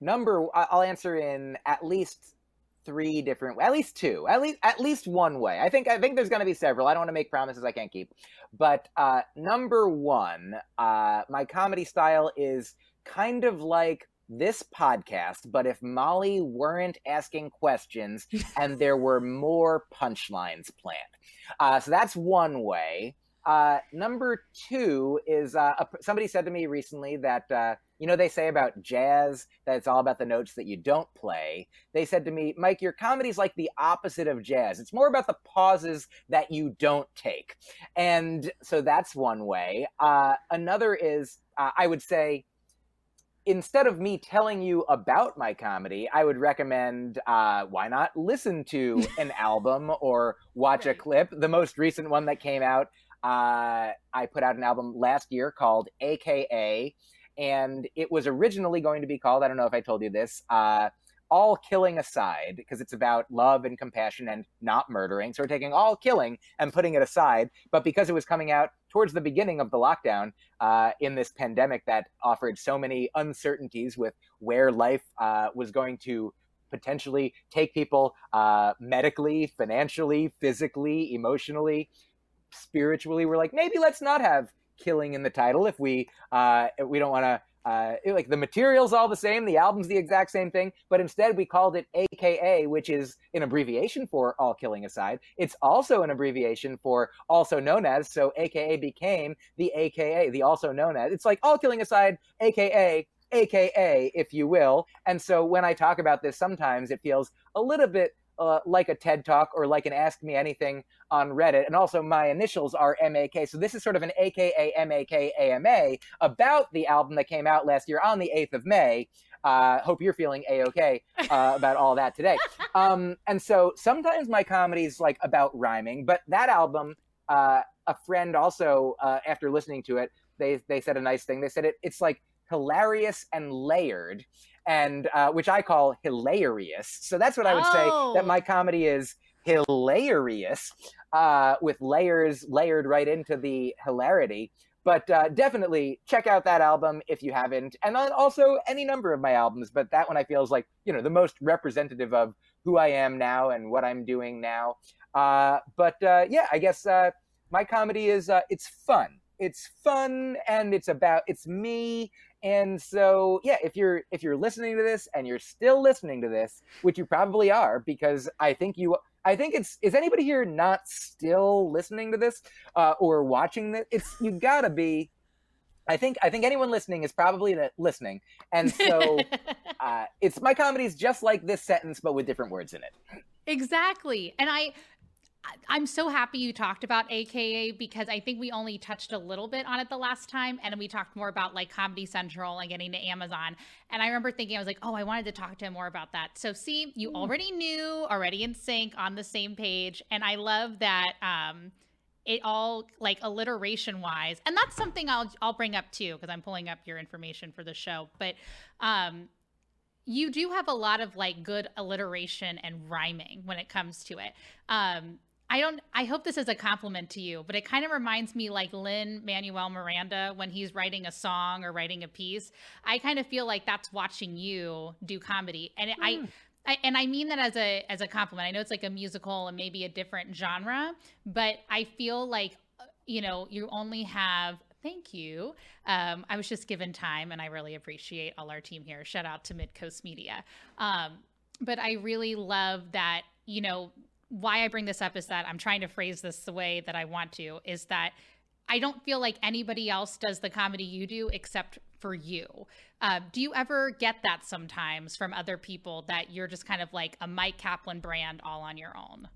number I'll answer in at least three different at least two at least at least one way. I think i think there's going to be several. I don't want to make promises i can't keep. But uh number one uh my comedy style is kind of like this podcast but if molly weren't asking questions and there were more punchlines planned. Uh so that's one way. Uh number two is uh somebody said to me recently that uh you know, they say about jazz that it's all about the notes that you don't play. They said to me, Myq, your comedy's like the opposite of jazz. It's more about the pauses that you don't take. And so that's one way. Uh, another is, uh, I would say, instead of me telling you about my comedy, I would recommend uh, why not listen to an album or watch a clip. The most recent one that came out, uh, I put out an album last year called AKA and it was originally going to be called, I don't know if I told you this, uh, all killing aside, because it's about love and compassion and not murdering. So we're taking all killing and putting it aside. But because it was coming out towards the beginning of the lockdown uh, in this pandemic that offered so many uncertainties with where life uh, was going to potentially take people uh, medically, financially, physically, emotionally, spiritually, we're like, maybe let's not have killing in the title if we uh, we don't want to uh, like the material's all the same, the album's the exact same thing, but instead we called it AKA, which is an abbreviation for All Killing Aside. It's also an abbreviation for also known as, so AKA became the AKA, the also known as. It's like All Killing Aside, AKA, AKA, if you will. And so when I talk about this, sometimes it feels a little bit uh, like a TED Talk or like an Ask Me Anything on Reddit. And also, my initials are MAK. So this is sort of an AKA MAK AMA about the album that came out last year on the 8th of May. Uh, hope you're feeling a okay uh, about all that today. Um, and so sometimes my comedy is like about rhyming, but that album, uh, a friend also uh, after listening to it, they they said a nice thing. They said it it's like hilarious and layered, and uh, which I call hilarious. So that's what I would Oh. say that my comedy is hilarious uh, with layers layered right into the hilarity. But uh, definitely check out that album if you haven't, and then also any number of my albums. But that one I feel is like you know the most representative of who I am now and what I'm doing now. Uh, but uh, yeah, I guess uh, my comedy is uh, it's fun. It's fun, and it's about it's me. And so yeah, if you're if you're listening to this and you're still listening to this, which you probably are, because I think you I think it's is anybody here not still listening to this uh, or watching this? It's you gotta be. I think I think anyone listening is probably listening, and so uh, it's my comedy is just like this sentence, but with different words in it. Exactly. And I I- I'm so happy you talked about AKA because I think we only touched a little bit on it the last time and we talked more about like Comedy Central and getting to Amazon. And I remember thinking I was like, "Oh, I wanted to talk to him more about that." So see, you already knew, already in sync on the same page, and I love that um it all like alliteration wise. And that's something I'll I'll bring up too because I'm pulling up your information for the show. But um you do have a lot of like good alliteration and rhyming when it comes to it. Um, I don't. I hope this is a compliment to you, but it kind of reminds me like Lin Manuel Miranda when he's writing a song or writing a piece. I kind of feel like that's watching you do comedy, and it, I. I, and I mean that as a as a compliment. I know it's like a musical and maybe a different genre, but I feel like uh, you know you only have thank you um, i was just given time and i really appreciate all our team here shout out to midcoast media um, but i really love that you know why i bring this up is that i'm trying to phrase this the way that i want to is that i don't feel like anybody else does the comedy you do except for you uh, do you ever get that sometimes from other people that you're just kind of like a myq kaplan brand all on your own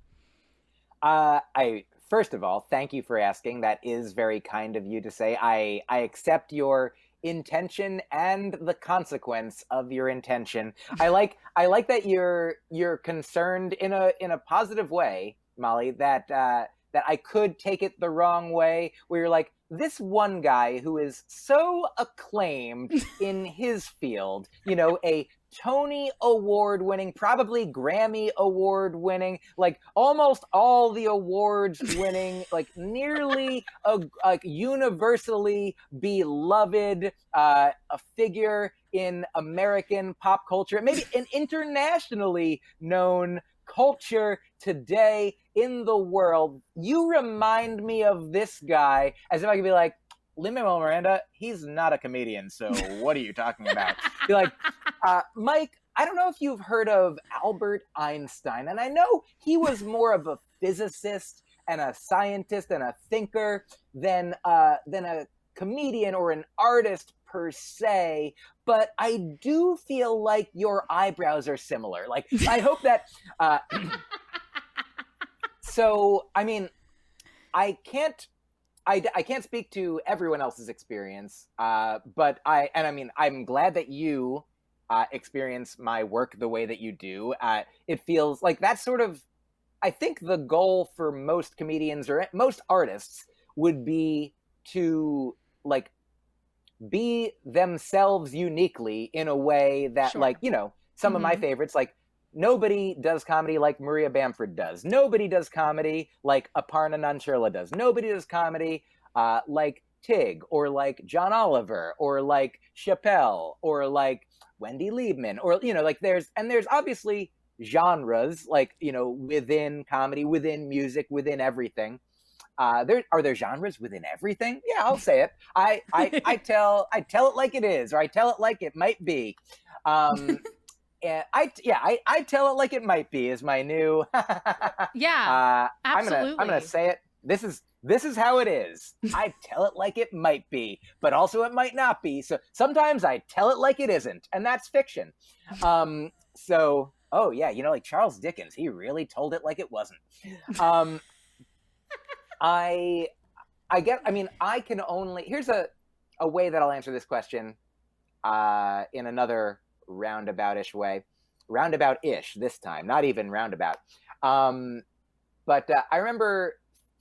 Uh, I first of all, thank you for asking. That is very kind of you to say. I I accept your intention and the consequence of your intention. I like I like that you're you're concerned in a in a positive way, Molly. That uh, that I could take it the wrong way, where you're like this one guy who is so acclaimed in his field, you know, a Tony Award winning, probably Grammy Award winning, like almost all the awards winning, like nearly a like universally beloved uh, a figure in American pop culture, maybe an internationally known culture today in the world. You remind me of this guy as if I could be like, Lin Manuel Miranda, he's not a comedian, so what are you talking about? Be like, uh, Myq, I don't know if you've heard of Albert Einstein, and I know he was more of a physicist and a scientist and a thinker than uh, than a comedian or an artist per se. But I do feel like your eyebrows are similar. Like I hope that. Uh, so I mean, I can't I, I can't speak to everyone else's experience, uh, but I and I mean I'm glad that you uh, experience my work the way that you do. Uh, it feels like that's sort of I think the goal for most comedians or most artists would be to like be themselves uniquely in a way that Sure. like you know some of my Mhm. favorites like nobody does comedy like Maria Bamford does. Nobody does comedy like Aparna Nancherla does. Nobody does comedy uh, like Tig or like John Oliver or like Chappelle or like Wendy Liebman or you know like there's and there's obviously genres like you know within comedy, within music, within everything. Uh, there are there genres within everything. Yeah, I'll say it. I, I I tell I tell it like it is, or I tell it like it might be. Um, and I yeah I, I tell it like it might be is my new. yeah uh, I'm gonna I'm gonna say it. This is this is how it is. I tell it like it might be, but also it might not be. So sometimes I tell it like it isn't, and that's fiction. Um, so oh yeah, you know, like Charles Dickens, he really told it like it wasn't. Um, I, I get. I mean, I can only. Here's a a way that I'll answer this question, uh, in another roundabout-ish way, roundabout-ish this time, not even roundabout. Um, but uh, I remember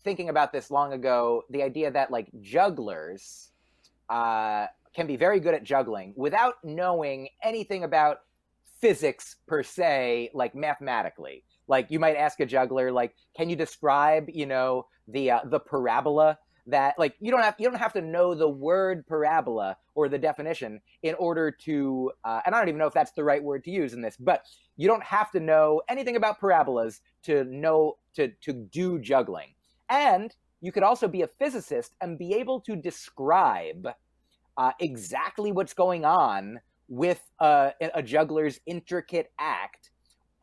thinking about this long ago. The idea that like jugglers uh, can be very good at juggling without knowing anything about physics per se, like mathematically. Like you might ask a juggler, like, can you describe, you know, the uh, the parabola that like you don't have you don't have to know the word parabola or the definition in order to uh, and I don't even know if that's the right word to use in this, but you don't have to know anything about parabolas to know to to do juggling. And you could also be a physicist and be able to describe uh, exactly what's going on with a, a juggler's intricate act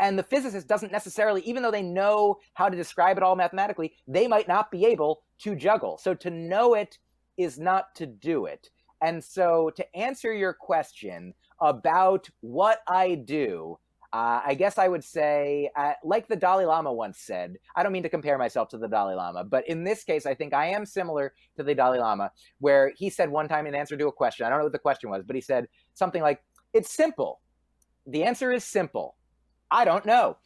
and the physicist doesn't necessarily even though they know how to describe it all mathematically they might not be able to juggle so to know it is not to do it and so to answer your question about what i do uh, I guess I would say, uh, like the Dalai Lama once said, I don't mean to compare myself to the Dalai Lama, but in this case, I think I am similar to the Dalai Lama, where he said one time in answer to a question, I don't know what the question was, but he said something like, It's simple. The answer is simple. I don't know.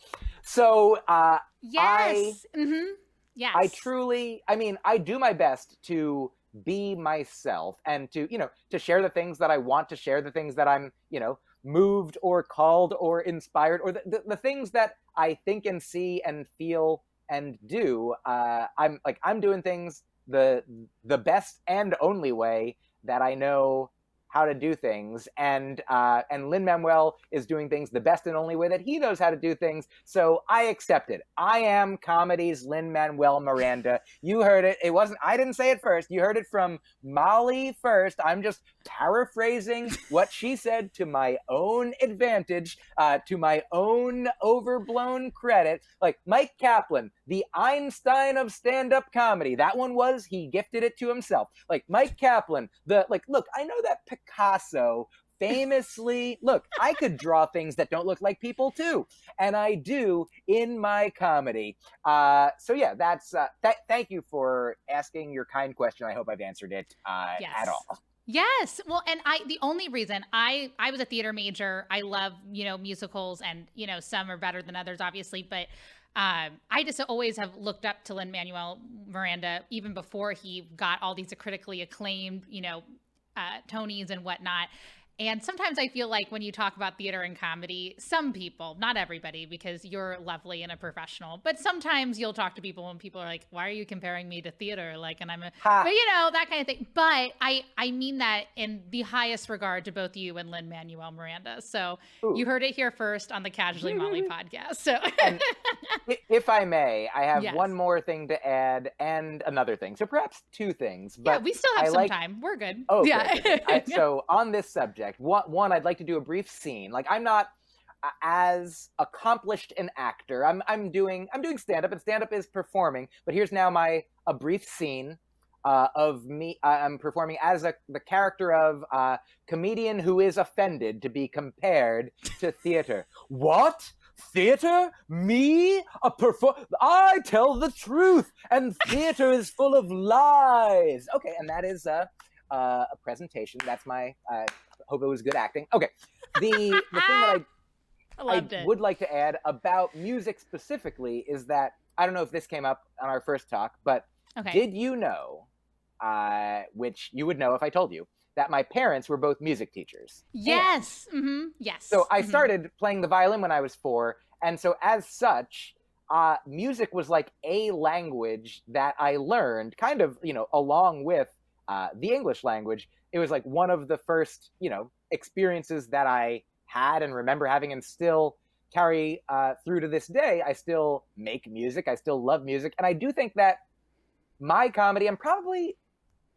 So, uh, yes. I, mm-hmm. Yes. I truly, I mean, I do my best to be myself and to, you know, to share the things that I want to share, the things that I'm, you know, moved or called or inspired or the, the, the things that I think and see and feel and do. Uh, I'm like I'm doing things the the best and only way that I know how to do things, and uh, and Lin Manuel is doing things the best and only way that he knows how to do things. So I accept it. I am comedy's Lin Manuel Miranda. You heard it. It wasn't. I didn't say it first. You heard it from Molly first. I'm just paraphrasing what she said to my own advantage, uh, to my own overblown credit. Like Myq Kaplan, the Einstein of stand-up comedy. That one was he gifted it to himself. Like Myq Kaplan, the like. Look, I know that Picasso famously look i could draw things that don't look like people too and i do in my comedy uh, so yeah that's uh, th- thank you for asking your kind question i hope i've answered it uh, yes. at all Yes. Well, and I the only reason I I was a theater major. I love, you know, musicals and, you know, some are better than others obviously, but um, I just always have looked up to Lin Manuel Miranda even before he got all these critically acclaimed, you know, uh, Tonys and whatnot. And sometimes I feel like when you talk about theater and comedy, some people, not everybody, because you're lovely and a professional, but sometimes you'll talk to people and people are like, "Why are you comparing me to theater?" Like, and I'm a, ha. but you know that kind of thing. But I, I mean that in the highest regard to both you and Lin Manuel Miranda. So Ooh. you heard it here first on the Casually Molly podcast. So, if I may, I have yes. one more thing to add and another thing. So perhaps two things. But yeah, we still have I some like... time. We're good. Oh, yeah. I, so on this subject project. One, one, I'd like to do a brief scene. Like I'm not as accomplished an actor. I'm I'm doing I'm doing stand up, and stand up is performing. But here's now my a brief scene uh, of me. I'm performing as a the character of a comedian who is offended to be compared to theater. What? Theater? Me? A perform? I tell the truth, and theater is full of lies. Okay, and that is uh, uh, a presentation. That's my uh, hope it was good acting. Okay, the the thing that I I, I would like to add about music specifically is that I don't know if this came up on our first talk, but okay. did you know, uh, which you would know if I told you, that my parents were both music teachers? Yes. Mm-hmm. Yes. So I mm-hmm. started playing the violin when I was four, and so as such, uh, music was like a language that I learned, kind of, you know, along with uh, the English language it was like one of the first you know experiences that I had and remember having and still carry uh, through to this day. I still make music. I still love music, and I do think that my comedy and probably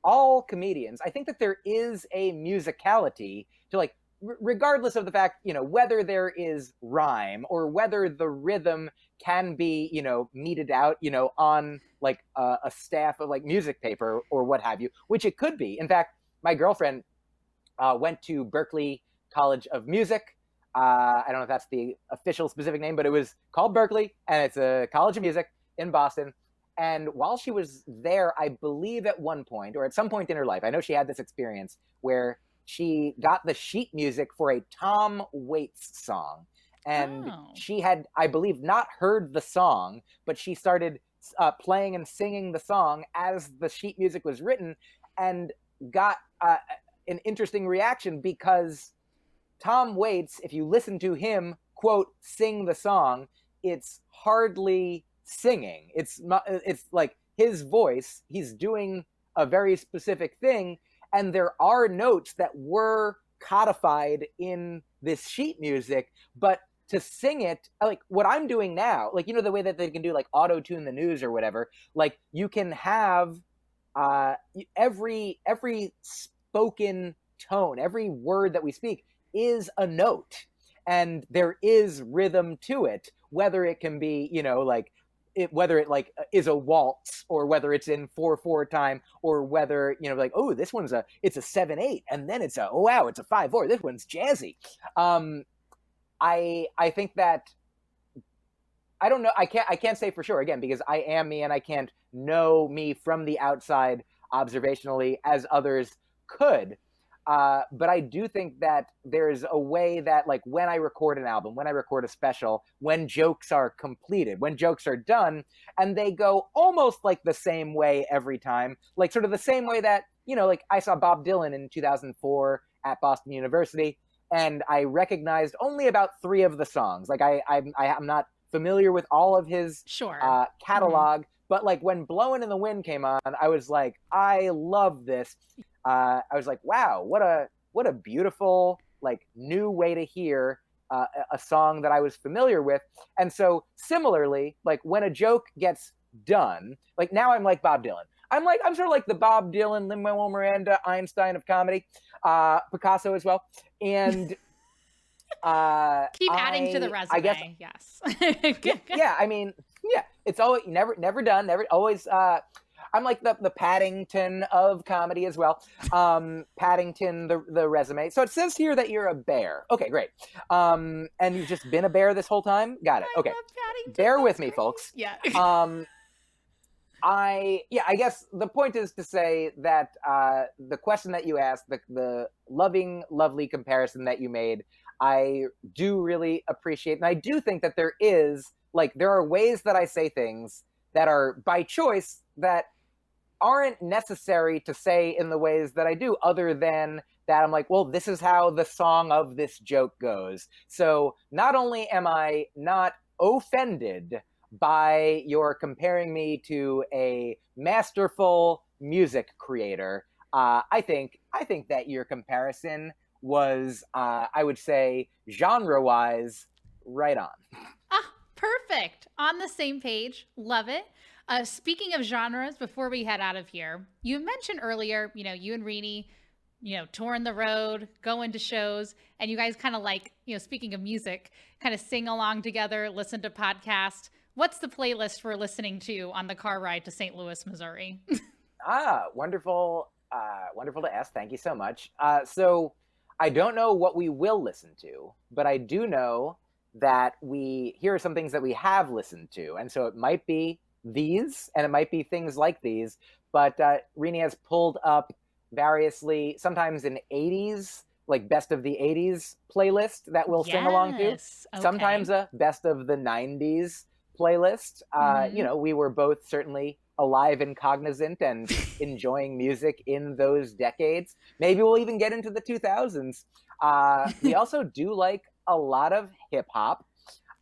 all comedians, I think that there is a musicality to like regardless of the fact you know whether there is rhyme or whether the rhythm can be you know meted out you know on like a, a staff of like music paper or what have you which it could be in fact my girlfriend uh, went to Berklee College of Music. Uh, I don't know if that's the official specific name, but it was called Berklee, and it's a college of music in Boston. And while she was there, I believe at one point, or at some point in her life, I know she had this experience where she got the sheet music for a Tom Waits song. And Oh. she had, I believe, not heard the song, but she started uh, playing and singing the song as the sheet music was written and got uh, an interesting reaction because Tom Waits, if you listen to him, quote, sing the song, it's hardly singing. It's not, it's like his voice, he's doing a very specific thing, and there are notes that were codified in this sheet music, but to sing it like what i'm doing now like you know the way that they can do like auto tune the news or whatever like you can have uh every every spoken tone every word that we speak is a note and there is rhythm to it whether it can be you know like it, whether it like is a waltz or whether it's in four four time or whether you know like oh this one's a it's a seven eight and then it's a oh wow it's a five four this one's jazzy. Um I I think that I don't know I can't I can't say for sure again because I am me and I can't know me from the outside observationally as others could. Uh, but I do think that there's a way that like when I record an album, when I record a special, when jokes are completed, when jokes are done, and they go almost like the same way every time, like sort of the same way that you know, like I saw Bob Dylan in 2004 at Boston University and I recognized only about three of the songs. Like I, I'm, I, am not familiar with all of his Sure. uh, catalog, but like when "Blowing in the Wind" came on, I was like, I love this. Uh, I was like, wow, what a what a beautiful like new way to hear uh, a- a song that I was familiar with. And so similarly, like when a joke gets done, like now I'm like Bob Dylan. I'm like I'm sort of like the Bob Dylan, Lin Manuel Miranda, Einstein of comedy, uh, Picasso as well, and. Uh, Keep adding to the resume. I guess yes. yeah, I mean, yeah, it's always never never done, never always. Uh, I'm like the the Paddington of comedy as well. Um, Paddington, the the resume. So it says here that you're a bear. Okay, great. Um, and you've just been a bear this whole time. Got it. I Okay, bear with me, folks. Yeah. um i yeah i guess the point is to say that uh the question that you asked the the loving lovely comparison that you made i do really appreciate and i do think that there is like there are ways that i say things that are by choice that aren't necessary to say in the ways that i do other than that i'm like well this is how the song of this joke goes. So not only am i not offended by your comparing me to a masterful music creator. Uh, I think I think that your comparison was, uh, I would say, genre-wise, right on. Ah, perfect. On the same page. Love it. Uh, speaking of genres, before we head out of here, you mentioned earlier, you know, you and Rini, you know, touring the road, going to shows, and you guys kind of like, you know, speaking of music, kind of sing along together, listen to podcasts. What's the playlist for listening to on the car ride to St. Louis, Missouri? Ah, wonderful, uh, wonderful to ask. Thank you so much. Uh, so, I don't know what we will listen to, but I do know that we here are some things that we have listened to, and so it might be these, and it might be things like these. But uh, Rini has pulled up variously, sometimes in '80s, like best of the '80s playlist that we'll sing along to. Yes, okay. Sometimes a best of the '90s playlist. Uh, Mhm. You know, we were both certainly alive and cognizant and enjoying music in those decades. Maybe we'll even get into the 2000s. Uh, we also do like a lot of hip hop.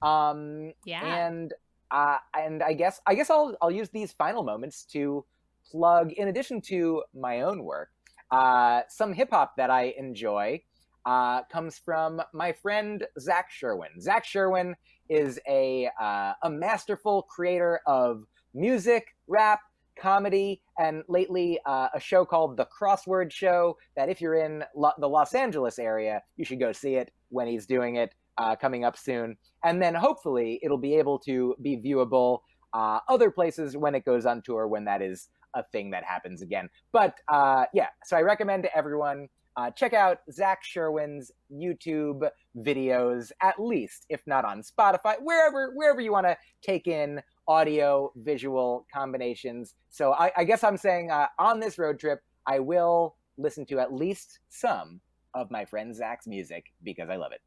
Um, Yeah. and uh, and I guess I guess I'll I'll use these final moments to plug, in addition to my own work, uh, some hip hop that I enjoy. Uh, comes from my friend Zach Sherwin. Zach Sherwin is a uh, a masterful creator of music, rap, comedy, and lately uh, a show called The Crossword Show. That if you're in Lo- the Los Angeles area, you should go see it when he's doing it. Uh, coming up soon, and then hopefully it'll be able to be viewable uh, other places when it goes on tour when that is a thing that happens again. But uh, yeah, so I recommend to everyone uh, check out Zach Sherwin's YouTube videos, at least, if not on Spotify, wherever wherever you want to take in audio visual combinations. So I, I guess I'm saying uh, on this road trip, I will listen to at least some of my friend Zach's music because I love it.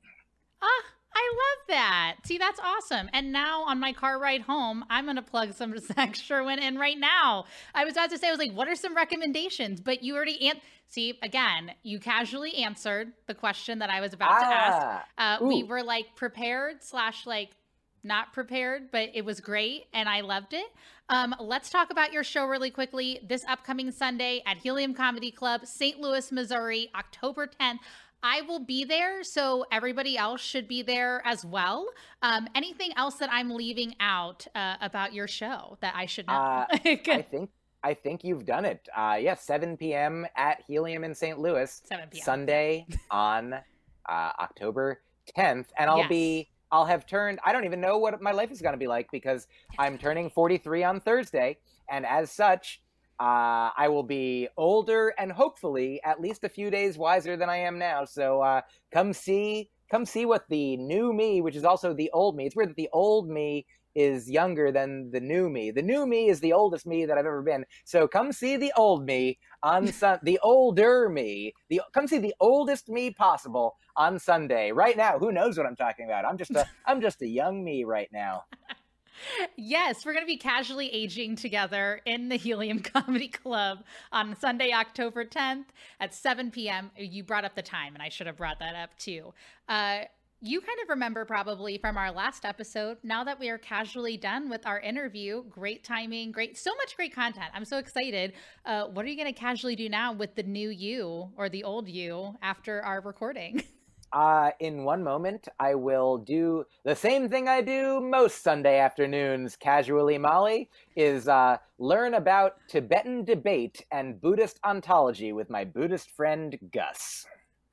Ah, I love that. See, that's awesome. And now on my car ride home, I'm going to plug some Zach Sherwin in right now. I was about to say, I was like, what are some recommendations? But you already an- see again. You casually answered the question that I was about ah, to ask. Ah, uh, we were like prepared slash like not prepared, but it was great and I loved it. Um, let's talk about your show really quickly. This upcoming Sunday at Helium Comedy Club, St. Louis, Missouri, October 10th. I will be there, so everybody else should be there as well. Um, anything else that I'm leaving out uh, about your show that I should know? Uh, I think I think you've done it. Uh, yeah, 7 p.m. at Helium in St. Louis. 7 p.m. Sunday on uh, October 10th, and I'll yes. be. I'll have turned. I don't even know what my life is going to be like because I'm turning 43 on Thursday, and as such, uh, I will be older and hopefully at least a few days wiser than I am now. So uh, come see, come see what the new me, which is also the old me. It's weird that the old me is younger than the new me. The new me is the oldest me that I've ever been. So come see the old me on sun, the older me. The come see the oldest me possible on Sunday. Right now, who knows what I'm talking about? I'm just a I'm just a young me right now. Yes, we're going to be casually aging together in the Helium Comedy Club on Sunday, October 10th at 7 p.m. You brought up the time, and I should have brought that up too. Uh, you kind of remember probably from our last episode, now that we are casually done with our interview, great timing, great, so much great content. I'm so excited. Uh, what are you going to casually do now with the new you or the old you after our recording? uh, in one moment, I will do the same thing I do most Sunday afternoons, casually, Molly, is uh, learn about Tibetan debate and Buddhist ontology with my Buddhist friend Gus.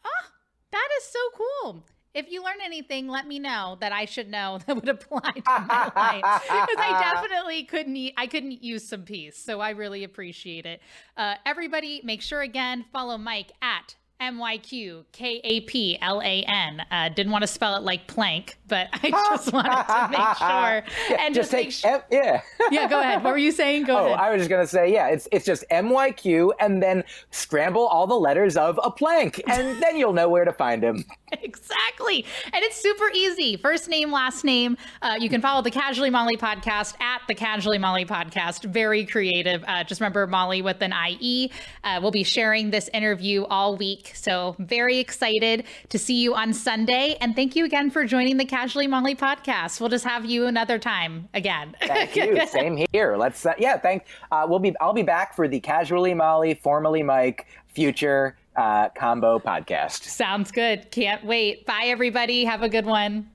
Oh, that is so cool. If you learn anything, let me know that I should know that would apply to my life because I definitely couldn't. I couldn't use some peace, so I really appreciate it. Uh, everybody, make sure again follow Myq at M Y Q K A P L A N. Uh, didn't want to spell it like plank, but I just wanted to make sure yeah, and just, just take sure. M- yeah. yeah, go ahead. What were you saying? Go oh, ahead. I was just gonna say yeah. It's it's just M Y Q and then scramble all the letters of a plank, and then you'll know where to find him. exactly, and it's super easy. First name, last name. Uh, you can follow the Casually Molly podcast at the Casually Molly podcast. Very creative. Uh, just remember Molly with an I E. Uh, we'll be sharing this interview all week so, very excited to see you on Sunday. And thank you again for joining the Casually Molly podcast. We'll just have you another time again. Thank you. Same here. Let's, uh, yeah, thank, uh, we'll be, I'll be back for the Casually Molly, formerly Myq, future uh, combo podcast. Sounds good. Can't wait. Bye, everybody. Have a good one.